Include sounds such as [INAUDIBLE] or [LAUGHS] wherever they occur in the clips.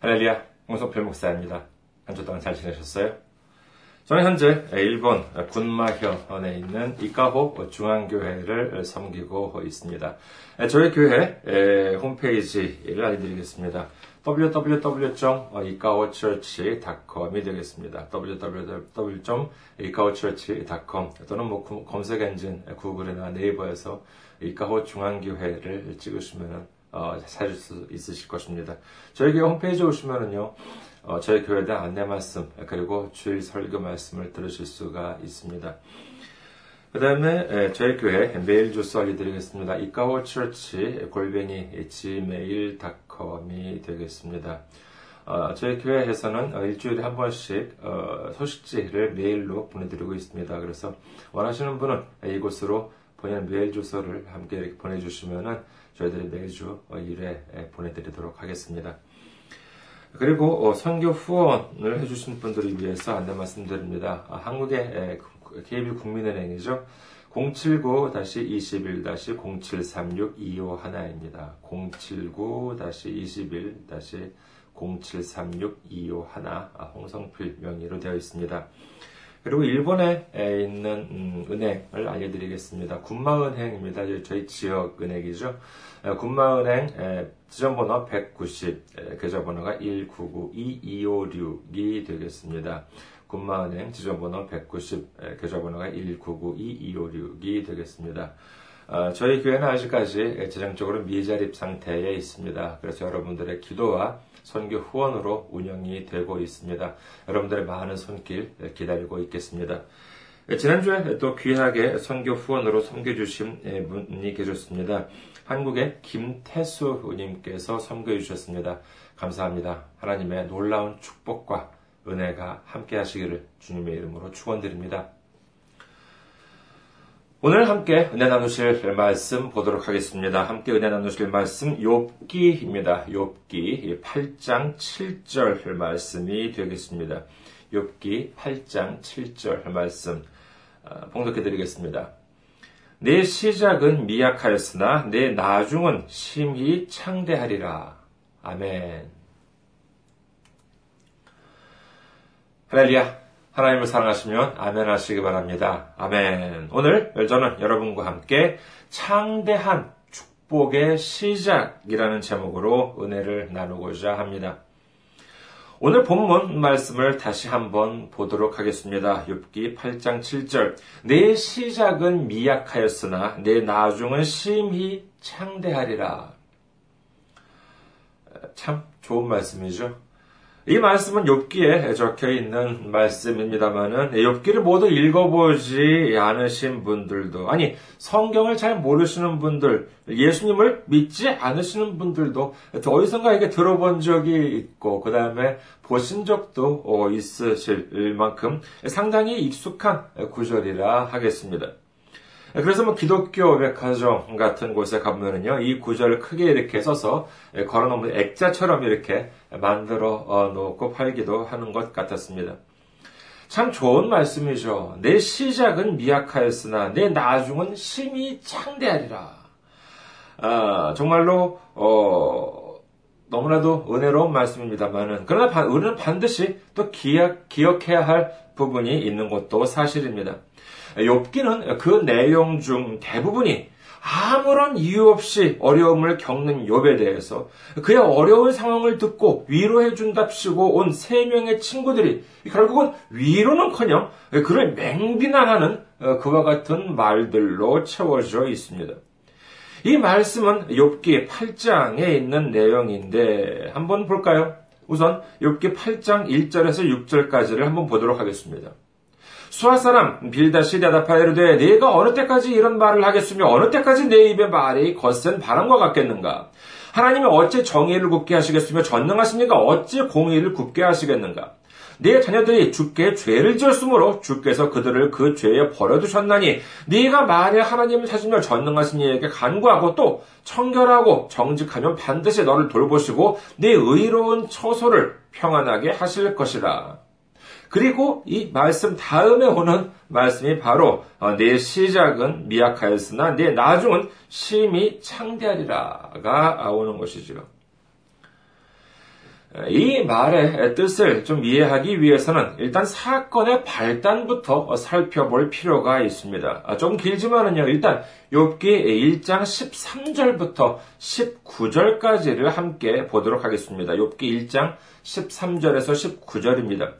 할렐루야, 홍성필 목사입니다. 한 주 동안 잘 지내셨어요? 저는 현재 일본 군마현에 있는 이카호 중앙교회를 섬기고 있습니다. 저희 교회 홈페이지를 알려드리겠습니다. www.ikaochurch.com이 되겠습니다. www.ikaochurch.com 또는 뭐 검색 엔진 구글이나 네이버에서 이카호 중앙교회를 찍으시면 어, 찾을 수 있으실 것입니다. 저희 교회 홈페이지에 오시면은요, 어, 저희 교회에 대한 안내 말씀, 그리고 주일 설교 말씀을 들으실 수가 있습니다. 그 다음에 저희 교회 메일 주소 알려드리겠습니다. 이카워 처치 골뱅이 gmail.com이 되겠습니다. 어, 저희 교회에서는 일주일에 한 번씩 어, 소식지를 메일로 보내드리고 있습니다. 그래서 원하시는 분은 이곳으로 본인 메일 주소를 함께 이렇게 보내주시면은 저희들이 매주 1회 보내드리도록 하겠습니다. 그리고 어, 선교 후원을 해주신 분들을 위해서 안내 말씀드립니다. 아, 한국의 KB 국민은행이죠. 079-21-0736-25하나입니다. 079-21-0736-2551 홍성필 명의로 되어 있습니다. 그리고 일본에 있는 음, 은행을 알려드리겠습니다. 군마은행입니다. 저희 지역 은행이죠. 군마은행 지점번호 190, 계좌번호가 1992256이 되겠습니다. 군마은행 지점번호 190, 계좌번호가 1992256이 되겠습니다. 어, 저희 교회는 아직까지 재정적으로 미자립 상태에 있습니다. 그래서 여러분들의 기도와 선교 후원으로 운영이 되고 있습니다. 여러분들의 많은 손길 기다리고 있겠습니다. 지난주에 또 귀하게 선교 후원으로 섬겨주신 분이 계셨습니다. 한국의 김태수님께서 섬겨해 주셨습니다. 감사합니다. 하나님의 놀라운 축복과 은혜가 함께 하시기를 주님의 이름으로 축원드립니다. 오늘 함께 은혜 나누실 말씀 보도록 하겠습니다. 함께 은혜 나누실 말씀 욥기입니다. 욥기 8장 7절 말씀이 되겠습니다. 욥기 8장 7절 말씀 어, 봉독해 드리겠습니다. 내 시작은 미약하였으나 내 나중은 심히 창대하리라. 아멘. 할렐루야. 하나님을 사랑하시면 아멘 하시기 바랍니다. 아멘. 오늘 저는 여러분과 함께 창대한 축복의 시작이라는 제목으로 은혜를 나누고자 합니다. 오늘 본문 말씀을 다시 한번 보도록 하겠습니다. 6기 8장 7절. 내 시작은 미약하였으나 내 나중은 심히 창대하리라. 참 좋은 말씀이죠. 이 말씀은 욥기에 적혀 있는 말씀입니다만은 욥기를 모두 읽어보지 않으신 분들도 아니 성경을 잘 모르시는 분들 예수님을 믿지 않으시는 분들도 어디선가 게 들어본 적이 있고 그 다음에 보신 적도 어, 있으실 만큼 상당히 익숙한 구절이라 하겠습니다. 그래서 뭐 기독교 백화점 같은 곳에 가보면은요, 이 구절을 크게 이렇게 써서 걸어놓으면 액자처럼 이렇게 만들어 어, 놓고 팔기도 하는 것 같았습니다. 참 좋은 말씀이죠. 내 시작은 미약하였으나 내 나중은 심히 창대하리라. 아, 정말로 어, 너무나도 은혜로운 말씀입니다만은 그러나 우리는 반드시 또 기억, 기억해야 할 부분이 있는 것도 사실입니다. 욥기는 그 내용 중 대부분이 아무런 이유 없이 어려움을 겪는 욥에 대해서 그의 어려운 상황을 듣고 위로해 준답시고 온 세 명의 친구들이 결국은 위로는커녕 그를 맹비난하는 그와 같은 말들로 채워져 있습니다. 이 말씀은 욥기 8장에 있는 내용인데 한번 볼까요? 우선 욥기 8장 1절에서 6절까지를 한번 보도록 하겠습니다. 수아 사람 빌다시 대답하여 이르되 네가 어느 때까지 이런 말을 하겠으며 어느 때까지 내 입의 말이 거센 바람과 같겠는가? 하나님이 어찌 정의를 굽게 하시겠으며 전능하십니까? 어찌 공의를 굽게 하시겠는가? 네 자녀들이 주께 죄를 지었으므로 주께서 그들을 그 죄에 버려두셨나니 네가 만약 하나님을 찾으며 전능하신 이에게 간구하고 또 청결하고 정직하면 반드시 너를 돌보시고 네 의로운 처소를 평안하게 하실 것이라. 그리고 이 말씀 다음에 오는 말씀이 바로 어, 내 시작은 미약하였으나 내 나중은 심히 창대하리라가 오는 것이죠. 이 말의 뜻을 좀 이해하기 위해서는 일단 사건의 발단부터 살펴볼 필요가 있습니다. 아, 좀 길지만은요, 일단 욥기 1장 13절부터 19절까지를 함께 보도록 하겠습니다. 욥기 1장 13절에서 19절입니다.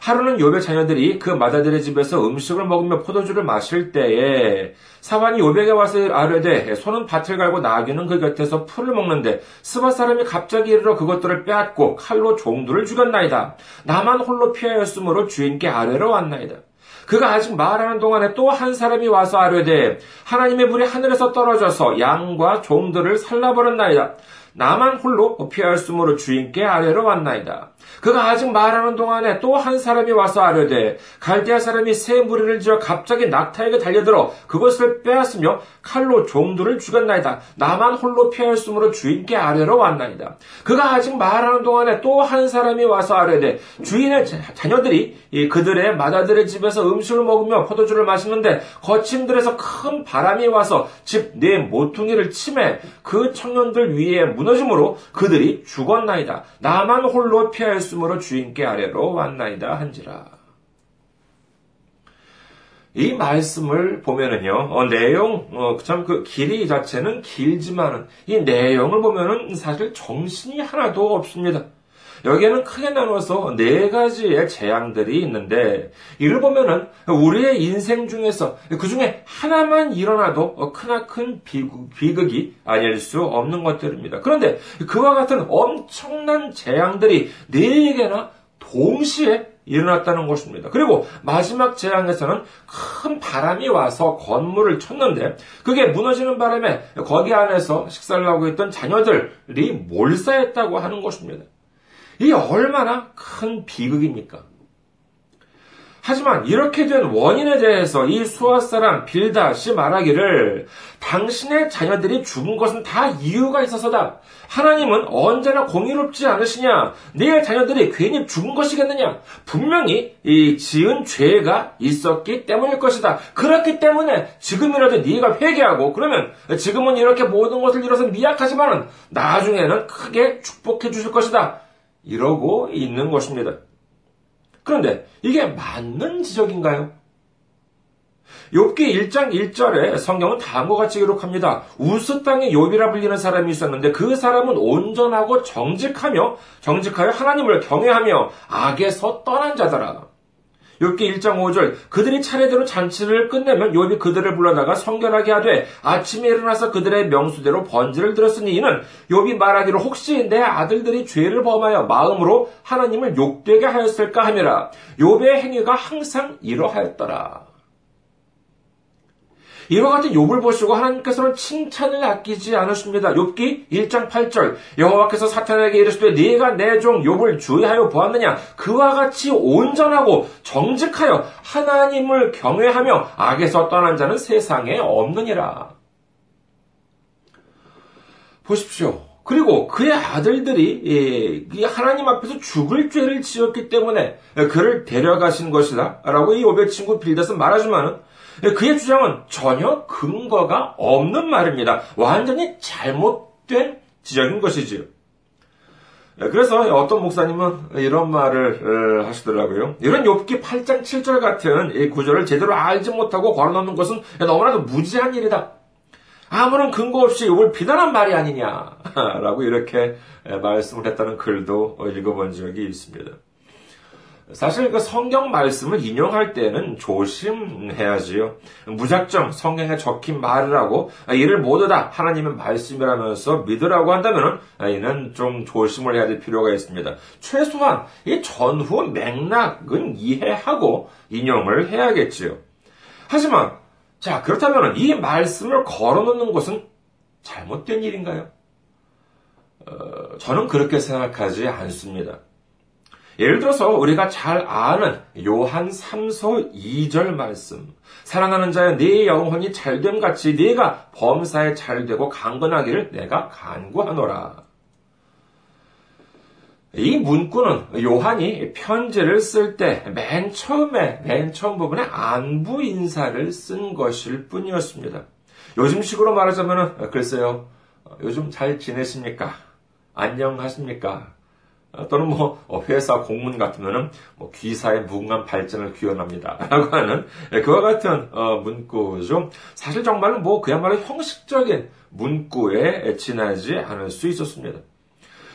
하루는 욥의 자녀들이 그 마다들의 집에서 음식을 먹으며 포도주를 마실 때에 사환이 욥에게 와서 아뢰되 소는 밭을 갈고 나귀는 그 곁에서 풀을 먹는데 스바 사람이 갑자기 이르러 그것들을 빼앗고 칼로 종들을 죽였나이다. 나만 홀로 피하였으므로 주인께 아뢰러 왔나이다. 그가 아직 말하는 동안에 또 한 사람이 와서 아뢰되 하나님의 불이 하늘에서 떨어져서 양과 종들을 살라버렸나이다. 나만 홀로 피하였으므로 주인께 아뢰러 왔나이다. 그가 아직 말하는 동안에 또 한 사람이 와서 아뢰되 갈대아 사람이 새 무리를 지어 갑자기 낙타에게 달려들어 그것을 빼앗으며 칼로 종들을 죽였나이다. 나만 홀로 피하였으므로 주인께 아뢰러 왔나이다. 그가 아직 말하는 동안에 또 한 사람이 와서 아뢰되 주인의 자녀들이 그들의 마다들의 집에서 음식을 먹으며 포도주를 마시는데 거친 들에서 큰 바람이 와서 집 내 모퉁이를 침해 그 청년들 위에 무 너짐으로 그들이 죽었나이다. 나만 홀로 피하였으므로 주인께 아래로 왔나이다 한지라. 이 말씀을 보면은요, 어, 내용, 어, 참 그 길이 자체는 길지만은 이 내용을 보면은 사실 정신이 하나도 없습니다. 여기에는 크게 나눠서 네 가지의 재앙들이 있는데, 이를 보면은 우리의 인생 중에서 그 중에 하나만 일어나도 크나큰 비극, 이 아닐 수 없는 것들입니다. 그런데 그와 같은 엄청난 재앙들이 네 개나 동시에 일어났다는 것입니다. 그리고 마지막 재앙에서는 큰 바람이 와서 건물을 쳤는데 그게 무너지는 바람에 거기 안에서 식사를 하고 있던 자녀들이 몰사했다고 하는 것입니다. 이게 얼마나 큰 비극입니까? 하지만 이렇게 된 원인에 대해서 이 수아 사람 빌다시 말하기를 당신의 자녀들이 죽은 것은 다 이유가 있어서다. 하나님은 언제나 공의롭지 않으시냐? 네 자녀들이 괜히 죽은 것이겠느냐? 분명히 이 지은 죄가 있었기 때문일 것이다. 그렇기 때문에 지금이라도 네가 회개하고 그러면 지금은 이렇게 모든 것을 잃어서 미약하지만은 나중에는 크게 축복해 주실 것이다. 이러고 있는 것입니다. 그런데 이게 맞는 지적인가요? 욥기 1장 1절에 성경은 다음과 같이 기록합니다. 우스 땅에 욥이라 불리는 사람이 있었는데 그 사람은 온전하고 정직하며 정직하여 하나님을 경외하며 악에서 떠난 자더라. 욥기 1장 5절 그들이 차례대로 잔치를 끝내면 욥이 그들을 불러다가 성결하게 하되 아침에 일어나서 그들의 명수대로 번제를 들었으니 이는 욥이 말하기로 혹시 내 아들들이 죄를 범하여 마음으로 하나님을 욕되게 하였을까 하니라 욥의 행위가 항상 이러하였더라. 이와 같은 욥을 보시고 하나님께서는 칭찬을 아끼지 않으십니다. 욥기 1장 8절 여호와께서 사탄에게 이르시되 네가 내 종 욥을 주의하여 보았느냐 그와 같이 온전하고 정직하여 하나님을 경외하며 악에서 떠난 자는 세상에 없느니라. 보십시오. 그리고 그의 아들들이 하나님 앞에서 죽을 죄를 지었기 때문에 그를 데려가신 것이다. 라고 이 오벳 친구 빌닷은 말하지만은 그의 주장은 전혀 근거가 없는 말입니다. 완전히 잘못된 지적인 것이지요. 그래서 어떤 목사님은 이런 말을 하시더라고요. 이런 욥기 8장 7절 같은 이 구절을 제대로 알지 못하고 걸어놓는 것은 너무나도 무지한 일이다. 아무런 근거 없이 욥을 비난한 말이 아니냐라고 [LAUGHS] 이렇게 말씀을 했다는 글도 읽어본 적이 있습니다. 사실 그 성경 말씀을 인용할 때는 조심해야지요. 무작정 성경에 적힌 말을 하고 이를 모두 다 하나님의 말씀이라면서 믿으라고 한다면 이는 좀 조심을 해야 될 필요가 있습니다. 최소한 이 전후 맥락은 이해하고 인용을 해야겠지요. 하지만 자 그렇다면 이 말씀을 걸어놓는 것은 잘못된 일인가요? 어, 저는 그렇게 생각하지 않습니다. 예를 들어서 우리가 잘 아는 요한 3서 2절 말씀. 사랑하는 자여 네 영혼이 잘됨 같이 네가 범사에 잘되고 강건하기를 내가 간구하노라. 이 문구는 요한이 편지를 쓸 때 맨 처음에 맨 처음 부분에 안부 인사를 쓴 것일 뿐이었습니다. 요즘식으로 말하자면은 글쎄요. 요즘 잘 지내십니까? 안녕하십니까? 또는 뭐 회사 공문 같으면은 뭐 귀사의 무궁한 발전을 기원합니다라고 [LAUGHS] 하는 그와 같은 문구죠. 사실 정말로 뭐 그야말로 형식적인 문구에 지나지 않을 수 있었습니다.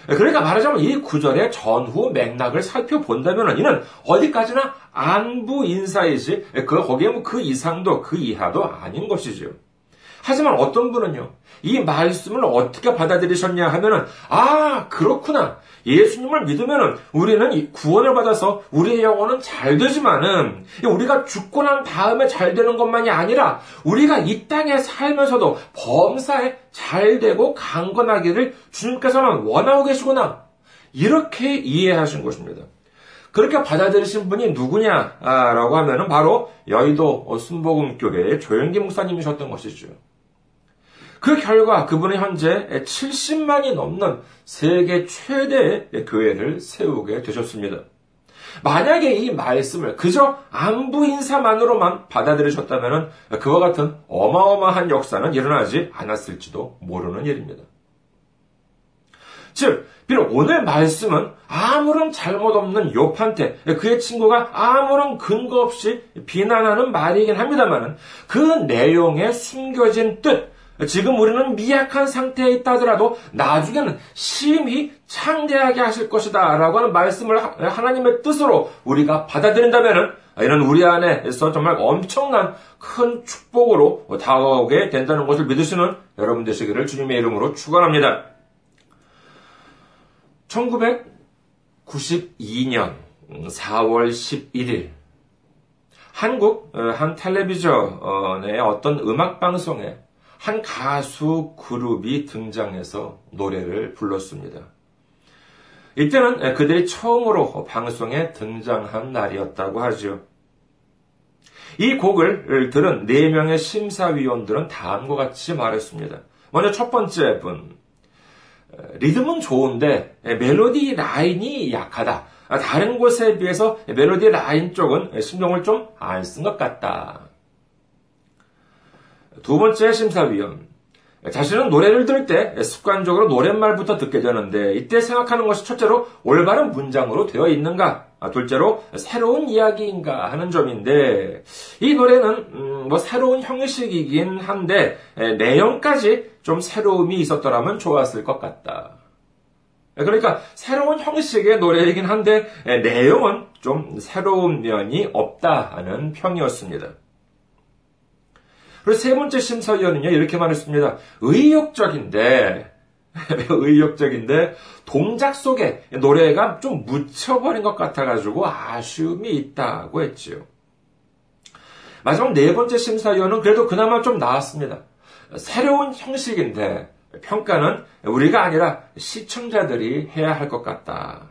그러니까 말하자면 이 구절의 전후 맥락을 살펴본다면 이는 어디까지나 안부 인사이지 그 거기에 뭐 그 이상도 그 이하도 아닌 것이지요. 하지만 어떤 분은요, 이 말씀을 어떻게 받아들이셨냐 하면은, 아, 그렇구나. 예수님을 믿으면은 우리는 구원을 받아서 우리의 영혼은 잘 되지만은 우리가 죽고 난 다음에 잘 되는 것만이 아니라 우리가 이 땅에 살면서도 범사에 잘 되고 강건하기를 주님께서는 원하고 계시구나. 이렇게 이해하신 것입니다. 그렇게 받아들이신 분이 누구냐라고 하면은 바로 여의도 순복음교회의 조영기 목사님이셨던 것이죠. 그 결과 그분은 현재 70만이 넘는 세계 최대의 교회를 세우게 되셨습니다. 만약에 이 말씀을 그저 안부 인사만으로만 받아들이셨다면 그와 같은 어마어마한 역사는 일어나지 않았을지도 모르는 일입니다. 즉, 비록 오늘 말씀은 아무런 잘못 없는 욥한테 그의 친구가 아무런 근거 없이 비난하는 말이긴 합니다만 그 내용에 숨겨진 뜻, 지금 우리는 미약한 상태에 있다 하더라도 나중에는 심히 창대하게 하실 것이다 라고 하는 말씀을 하나님의 뜻으로 우리가 받아들인다면 이는 우리 안에서 정말 엄청난 큰 축복으로 다가오게 된다는 것을 믿으시는 여러분 되시기를 주님의 이름으로 축원합니다. 1992년 4월 11일 한국 어, 한 텔레비전의 어떤 음악 방송에 한 가수 그룹이 등장해서 노래를 불렀습니다. 이때는 그들이 처음으로 방송에 등장한 날이었다고 하죠. 이 곡을 들은 네 명의 심사위원들은 다음과 같이 말했습니다. 먼저 첫 번째 분. 리듬은 좋은데 멜로디 라인이 약하다. 다른 곳에 비해서 멜로디 라인 쪽은 신경을 좀 안 쓴 것 같다. 두 번째 심사위원. 자신은 노래를 들을 때 습관적으로 노랫말부터 듣게 되는데 이때 생각하는 것이 첫째로 올바른 문장으로 되어 있는가, 아, 둘째로 새로운 이야기인가 하는 점인데 이 노래는 음, 뭐 새로운 형식이긴 한데 내용까지 좀 새로움이 있었더라면 좋았을 것 같다. 그러니까 새로운 형식의 노래이긴 한데 내용은 좀 새로운 면이 없다 하는 평이었습니다. 그리고 세 번째 심사위원은요, 이렇게 말했습니다. 의욕적인데, [LAUGHS] 의욕적인데, 동작 속에 노래가 좀 묻혀버린 것 같아가지고 아쉬움이 있다고 했지요. 마지막 네 번째 심사위원은 그래도 그나마 좀 나았습니다. 새로운 형식인데, 평가는 우리가 아니라 시청자들이 해야 할 것 같다.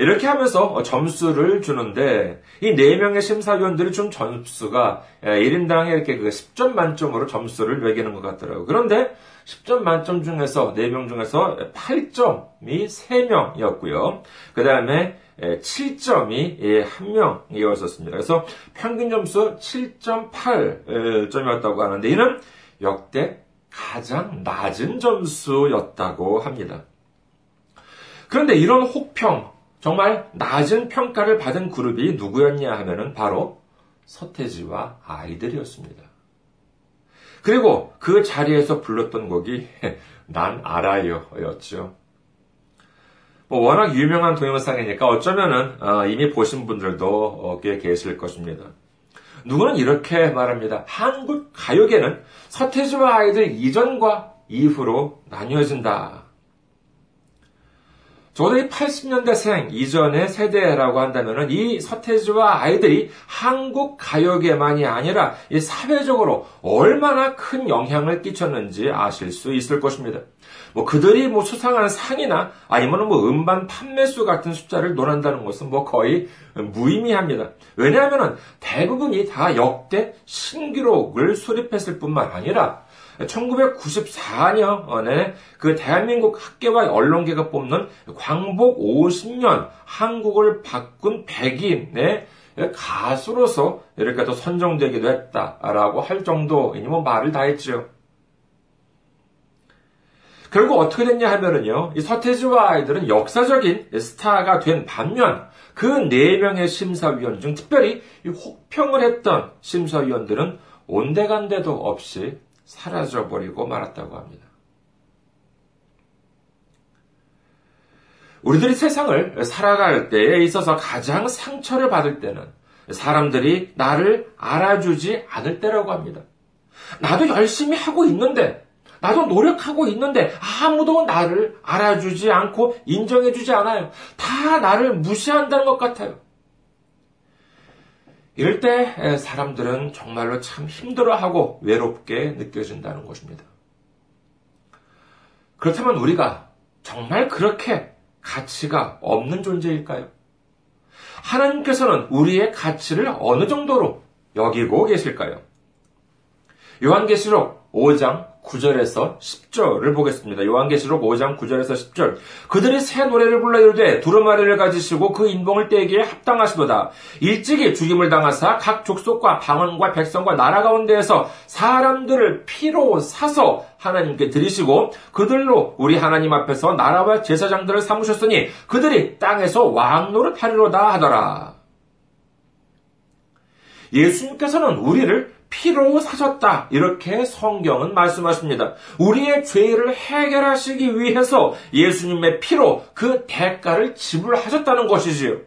이렇게 하면서 점수를 주는데 이 네 명의 심사위원들이 준 점수가 1인당 에 이렇게 그 10점 만점으로 점수를 매기는 것 같더라고요. 그런데 10점 만점 중에서 4명 중에서 8점이 3명이었고요. 그 다음에 7점이 1명이었었습니다. 그래서 평균 점수 7.8점이었다고 하는데 이는 역대 가장 낮은 점수였다고 합니다. 그런데 이런 혹평, 정말 낮은 평가를 받은 그룹이 누구였냐 하면은 바로 서태지와 아이들이었습니다. 그리고 그 자리에서 불렀던 곡이 [LAUGHS] 난 알아요 였죠. 뭐 워낙 유명한 동영상이니까 어쩌면은 어, 이미 보신 분들도 어, 꽤 계실 것입니다. 누구는 이렇게 말합니다. 한국 가요계는 서태지와 아이들 이전과 이후로 나뉘어진다. 저도 이 80년대생 이전의 세대라고 한다면 이 서태지와 아이들이 한국 가요계만이 아니라 이 사회적으로 얼마나 큰 영향을 끼쳤는지 아실 수 있을 것입니다. 뭐 그들이 뭐 수상한 상이나 아니면 뭐 음반 판매수 같은 숫자를 논한다는 것은 뭐 거의 무의미합니다. 왜냐하면 대부분이 다 역대 신기록을 수립했을 뿐만 아니라 1994년에 그 대한민국 학계와 언론계가 뽑는 광복 50년 한국을 바꾼 백인의 가수로서 이렇게 또 선정되기도 했다라고 할 정도이니 뭐 말을 다 했죠. 결국 어떻게 됐냐 하면은요, 이 서태지와 아이들은 역사적인 스타가 된 반면, 그 네 명의 심사위원 중 특별히 혹평을 했던 심사위원들은 온데간데도 없이 사라져 버리고 말았다고 합니다. 우리들이 세상을 살아갈 때에 있어서 가장 상처를 받을 때는 사람들이 나를 알아주지 않을 때라고 합니다. 나도 열심히 하고 있는데, 나도 노력하고 있는데, 아무도 나를 알아주지 않고 인정해주지 않아요. 다 나를 무시한다는 것 같아요. 이럴 때 사람들은 정말로 참 힘들어하고 외롭게 느껴진다는 것입니다. 그렇다면 우리가 정말 그렇게 가치가 없는 존재일까요? 하나님께서는 우리의 가치를 어느 정도로 여기고 계실까요? 요한계시록 5장 9절에서 10절을 보겠습니다. 요한계시록 5장 9절에서 10절. 그들이 새 노래를 불러 이르되 두루마리를 가지시고 그 인봉을 떼기에 합당하시도다. 일찍이 죽임을 당하사 각 족속과 방언과 백성과 나라 가운데에서 사람들을 피로 사서 하나님께 드리시고 그들로 우리 하나님 앞에서 나라와 제사장들을 삼으셨으니 그들이 땅에서 왕노를 하리로다 하더라. 예수님께서는 우리를 피로 사셨다. 이렇게 성경은 말씀하십니다. 우리의 죄를 해결하시기 위해서 예수님의 피로 그 대가를 지불하셨다는 것이지요.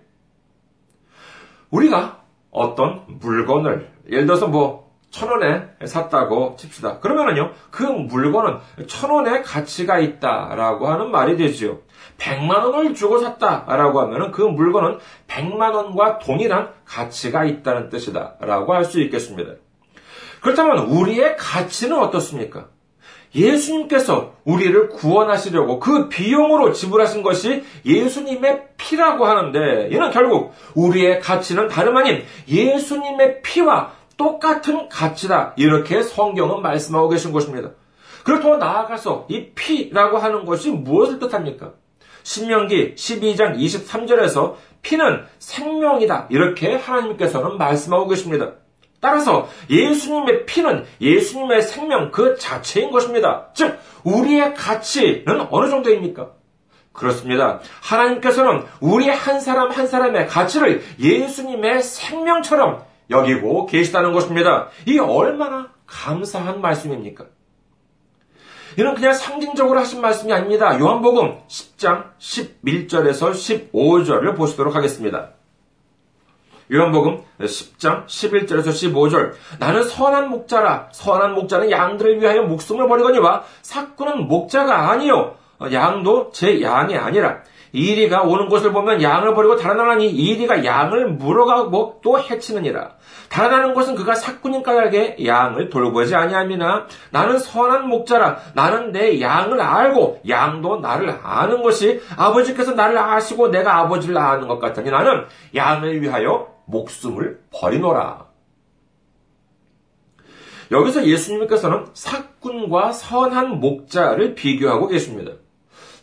우리가 어떤 물건을, 예를 들어서 뭐, 천 원에 샀다고 칩시다. 그러면은요, 그 물건은 천 원의 가치가 있다라고 하는 말이 되지요. 백만 원을 주고 샀다라고 하면은 그 물건은 백만 원과 동일한 가치가 있다는 뜻이다라고 할 수 있겠습니다. 그렇다면 우리의 가치는 어떻습니까? 예수님께서 우리를 구원하시려고 그 비용으로 지불하신 것이 예수님의 피라고 하는데 이는 결국 우리의 가치는 다름 아닌 예수님의 피와 똑같은 가치다. 이렇게 성경은 말씀하고 계신 것입니다. 더 나아가서 이 피라고 하는 것이 무엇을 뜻합니까? 신명기 12장 23절에서 피는 생명이다. 이렇게 하나님께서는 말씀하고 계십니다. 따라서 예수님의 피는 예수님의 생명 그 자체인 것입니다. 즉, 우리의 가치는 어느 정도입니까? 그렇습니다. 하나님께서는 우리 한 사람 한 사람의 가치를 예수님의 생명처럼 여기고 계시다는 것입니다. 이 얼마나 감사한 말씀입니까? 이는 그냥 상징적으로 하신 말씀이 아닙니다. 요한복음 10장 11절에서 15절을 보시도록 하겠습니다. 요한복음 10장 11절에서 15절. 나는 선한 목자라. 선한 목자는 양들을 위하여 목숨을 버리거니와 사꾼은 목자가 아니요. 양도 제 양이 아니라 이리가 오는 곳을 보면 양을 버리고 달아나니 이리가 양을 물어가고 또 해치느니라. 달아나는 것은 그가 사꾼인 까닭에 양을 돌보지 아니함이나 나는 선한 목자라 나는 내 양을 알고 양도 나를 아는 것이 아버지께서 나를 아시고 내가 아버지를 아는 것 같으니 나는 양을 위하여 목숨을 버리노라. 여기서 예수님께서는 사꾼과 선한 목자를 비교하고 계십니다.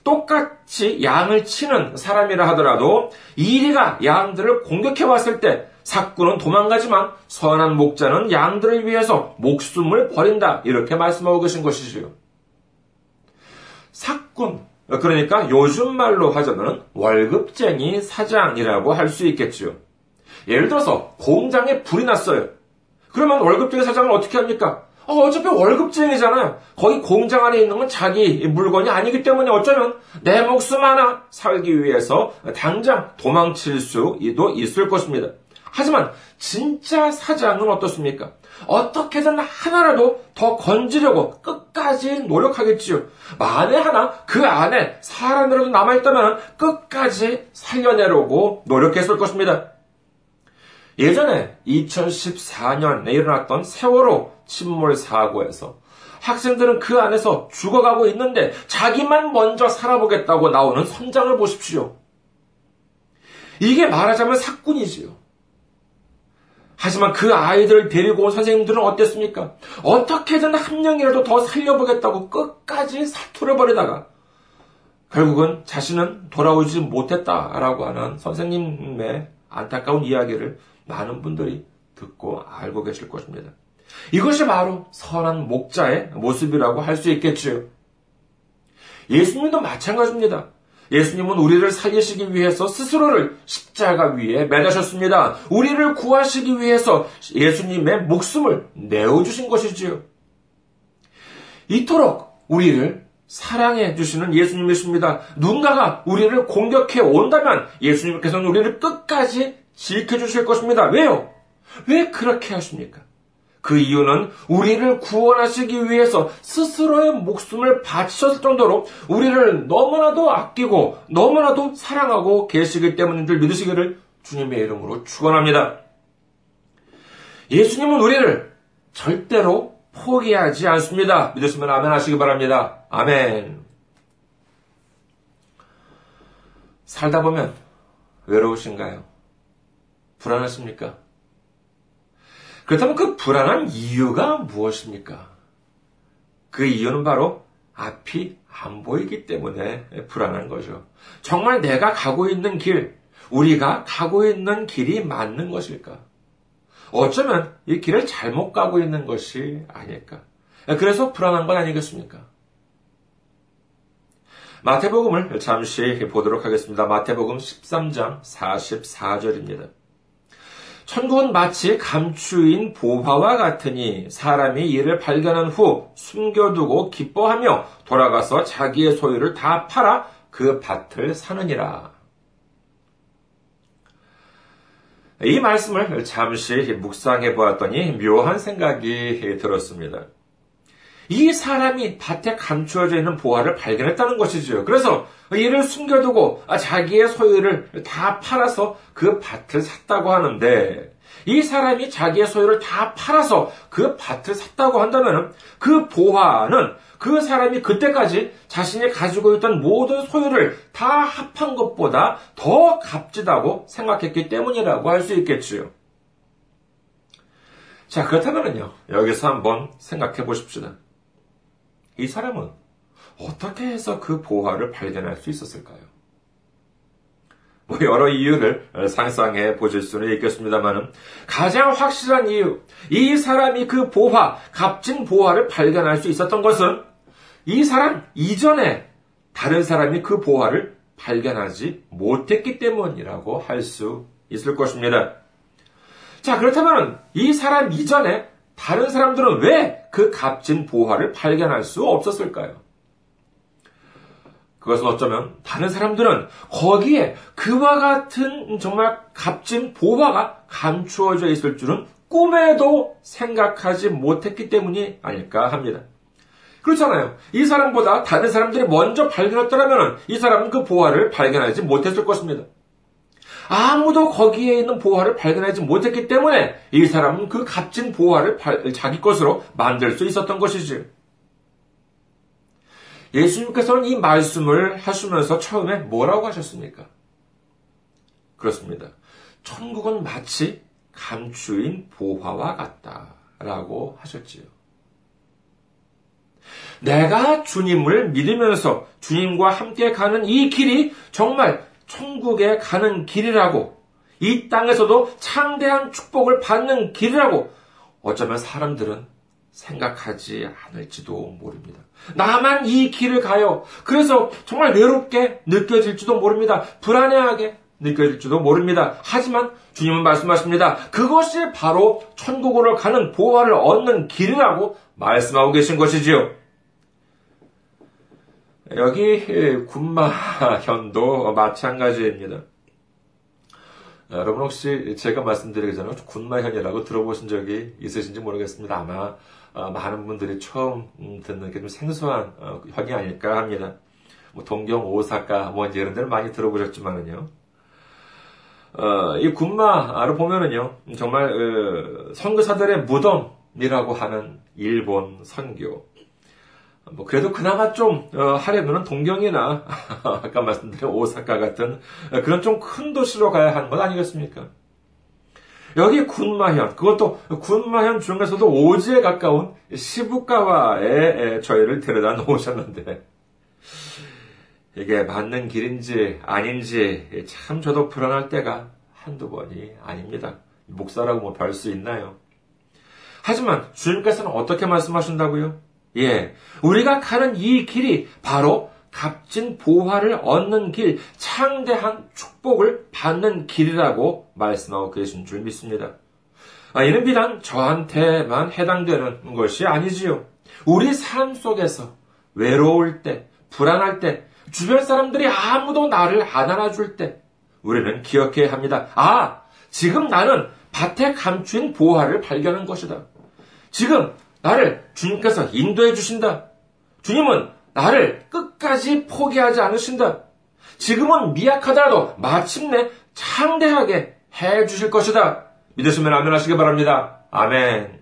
똑같이 양을 치는 사람이라 하더라도 이리가 양들을 공격해 왔을 때 사꾼은 도망가지만 선한 목자는 양들을 위해서 목숨을 버린다. 이렇게 말씀하고 계신 것이지요. 사꾼, 그러니까 요즘 말로 하자면 월급쟁이 사장이라고 할 수 있겠지요. 예를 들어서 공장에 불이 났어요. 그러면 월급쟁이 사장은 어떻게 합니까? 어, 어차피 월급쟁이잖아요. 거기 공장 안에 있는 건 자기 물건이 아니기 때문에 어쩌면 내 목숨 하나 살기 위해서 당장 도망칠 수도 있을 것입니다. 하지만 진짜 사장은 어떻습니까? 어떻게든 하나라도 더 건지려고 끝까지 노력하겠지요. 만에 하나 그 안에 사람이라도 남아있다면 끝까지 살려내려고 노력했을 것입니다. 예전에 2014년에 일어났던 세월호 침몰 사고에서 학생들은 그 안에서 죽어가고 있는데 자기만 먼저 살아보겠다고 나오는 선장을 보십시오. 이게 말하자면 사꾼이지요. 하지만 그 아이들을 데리고 온 선생님들은 어땠습니까? 어떻게든 한 명이라도 더 살려보겠다고 끝까지 사투를 벌이다가 결국은 자신은 돌아오지 못했다라고 하는 선생님의 안타까운 이야기를 많은 분들이 듣고 알고 계실 것입니다. 이것이 바로 선한 목자의 모습이라고 할 수 있겠지요. 예수님도 마찬가지입니다. 예수님은 우리를 살리시기 위해서 스스로를 십자가 위에 매다셨습니다. 우리를 구하시기 위해서 예수님의 목숨을 내어주신 것이지요. 이토록 우리를 사랑해 주시는 예수님이십니다. 누군가가 우리를 공격해 온다면 예수님께서는 우리를 끝까지 지켜주실 것입니다. 왜요? 왜 그렇게 하십니까? 그 이유는 우리를 구원하시기 위해서 스스로의 목숨을 바치셨을 정도로 우리를 너무나도 아끼고 너무나도 사랑하고 계시기 때문인 줄 믿으시기를 주님의 이름으로 축원합니다. 예수님은 우리를 절대로 포기하지 않습니다. 믿으시면 아멘 하시기 바랍니다. 아멘. 살다 보면 외로우신가요? 불안하십니까? 그렇다면 그 불안한 이유가 무엇입니까? 그 이유는 바로 앞이 안 보이기 때문에 불안한 거죠. 정말 내가 가고 있는 길, 우리가 가고 있는 길이 맞는 것일까? 어쩌면 이 길을 잘못 가고 있는 것이 아닐까? 그래서 불안한 건 아니겠습니까? 마태복음을 잠시 보도록 하겠습니다. 마태복음 13장 44절입니다. 천국은 마치 감추인 보화와 같으니 사람이 이를 발견한 후 숨겨두고 기뻐하며 돌아가서 자기의 소유를 다 팔아 그 밭을 사느니라. 이 말씀을 잠시 묵상해 보았더니 묘한 생각이 들었습니다. 이 사람이 밭에 감추어져 있는 보화를 발견했다는 것이죠. 그래서 이를 숨겨두고 자기의 소유를 다 팔아서 그 밭을 샀다고 하는데 이 사람이 자기의 소유를 다 팔아서 그 밭을 샀다고 한다면 그 보화는 그 사람이 그때까지 자신이 가지고 있던 모든 소유를 다 합한 것보다 더 값지다고 생각했기 때문이라고 할 수 있겠지요. 자, 그렇다면요. 여기서 한번 생각해 보십시다. 이 사람은 어떻게 해서 그 보화를 발견할 수 있었을까요? 뭐 여러 이유를 상상해 보실 수는 있겠습니다만 가장 확실한 이유, 이 사람이 그 보화, 값진 보화를 발견할 수 있었던 것은 이 사람 이전에 다른 사람이 그 보화를 발견하지 못했기 때문이라고 할 수 있을 것입니다. 자, 그렇다면 이 사람 이전에 다른 사람들은 왜 그 값진 보화를 발견할 수 없었을까요? 그것은 어쩌면 다른 사람들은 거기에 그와 같은 정말 값진 보화가 감추어져 있을 줄은 꿈에도 생각하지 못했기 때문이 아닐까 합니다. 그렇잖아요. 이 사람보다 다른 사람들이 먼저 발견했더라면 이 사람은 그 보화를 발견하지 못했을 것입니다. 아무도 거기에 있는 보화를 발견하지 못했기 때문에 이 사람은 그 값진 보화를 자기 것으로 만들 수 있었던 것이지. 예수님께서는 이 말씀을 하시면서 처음에 뭐라고 하셨습니까? 그렇습니다. 천국은 마치 감추인 보화와 같다 라고 하셨지요. 내가 주님을 믿으면서 주님과 함께 가는 이 길이 정말 천국에 가는 길이라고, 이 땅에서도 창대한 축복을 받는 길이라고, 어쩌면 사람들은 생각하지 않을지도 모릅니다. 나만 이 길을 가요. 그래서 정말 외롭게 느껴질지도 모릅니다. 불안해하게 느껴질지도 모릅니다. 하지만 주님은 말씀하십니다. 그것이 바로 천국으로 가는 보화를 얻는 길이라고 말씀하고 계신 것이지요. 여기 군마현도 마찬가지입니다. 여러분 혹시 제가 말씀드리기 전에 군마현이라고 들어보신 적이 있으신지 모르겠습니다. 아마 어, 많은 분들이 처음 음, 듣는 게 좀 생소한 어, 현이 아닐까 합니다. 뭐 동경, 오사카, 뭐 이런 데를 많이 들어보셨지만은요. 어, 이 군마를 보면은요, 정말 어, 선교사들의 무덤이라고 하는 일본 선교. 뭐 그래도 그나마 좀 어, 하려면은 동경이나 [LAUGHS] 아까 말씀드린 오사카 같은 그런 좀 큰 도시로 가야 하는 것 아니겠습니까? 여기 군마현, 그것도 군마현 중에서도 오지에 가까운 시부가와에 저희를 데려다 놓으셨는데 이게 맞는 길인지 아닌지 참 저도 불안할 때가 한두 번이 아닙니다. 목사라고 뭐 별 수 있나요? 하지만 주님께서는 어떻게 말씀하신다고요? 예, 우리가 가는 이 길이 바로 값진 보화를 얻는 길, 창대한 축복을 받는 길이라고 말씀하고 계신 줄 믿습니다. 아, 이는 비단 저한테만 해당되는 것이 아니지요. 우리 삶 속에서 외로울 때, 불안할 때, 주변 사람들이 아무도 나를 안 안아줄 때, 우리는 기억해야 합니다. 아, 지금 나는 밭에 감춘 보화를 발견한 것이다. 지금 나를 주님께서 인도해 주신다. 주님은 나를 끝까지 포기하지 않으신다. 지금은 미약하더라도 마침내 창대하게 해 주실 것이다. 믿으시면 아멘 하시기 바랍니다. 아멘.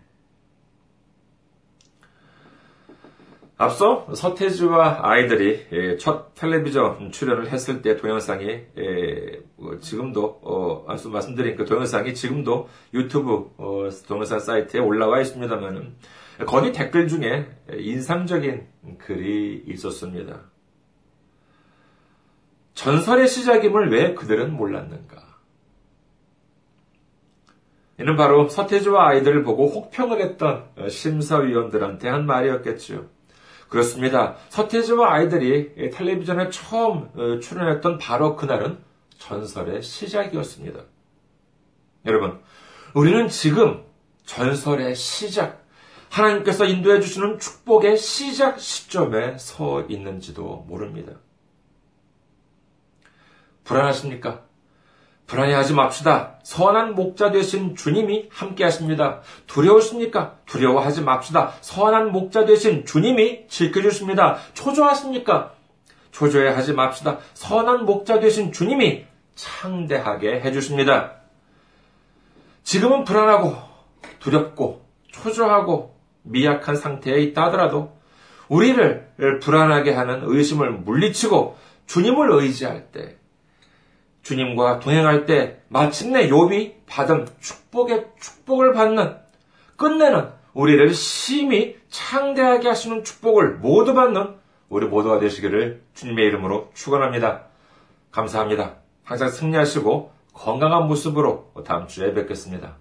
앞서 서태지와 아이들이 예, 첫 텔레비전 출연을 했을 때 동영상이 예, 뭐 지금도 어, 앞서 말씀드린 그 동영상이 지금도 유튜브 어, 동영상 사이트에 올라와 있습니다만은 거기 댓글 중에 인상적인 글이 있었습니다. 전설의 시작임을 왜 그들은 몰랐는가? 이는 바로 서태지와 아이들을 보고 혹평을 했던 심사위원들한테 한 말이었겠지요. 그렇습니다. 서태지와 아이들이 텔레비전에 처음 어, 출연했던 바로 그날은 전설의 시작이었습니다. 여러분, 우리는 지금 전설의 시작, 하나님께서 인도해 주시는 축복의 시작 시점에 서 있는지도 모릅니다. 불안하십니까? 불안해하지 맙시다. 선한 목자 되신 주님이 함께 하십니다. 두려우십니까? 두려워하지 맙시다. 선한 목자 되신 주님이 지켜주십니다. 초조하십니까? 초조해하지 맙시다. 선한 목자 되신 주님이 창대하게 해주십니다. 지금은 불안하고 두렵고 초조하고 미약한 상태에 있다 하더라도 우리를 불안하게 하는 의심을 물리치고 주님을 의지할 때 주님과 동행할 때 마침내 욥이 받은 축복의 축복을 받는 끝내는 우리를 심히 창대하게 하시는 축복을 모두 받는 우리 모두가 되시기를 주님의 이름으로 축원합니다. 감사합니다. 항상 승리하시고 건강한 모습으로 다음 주에 뵙겠습니다.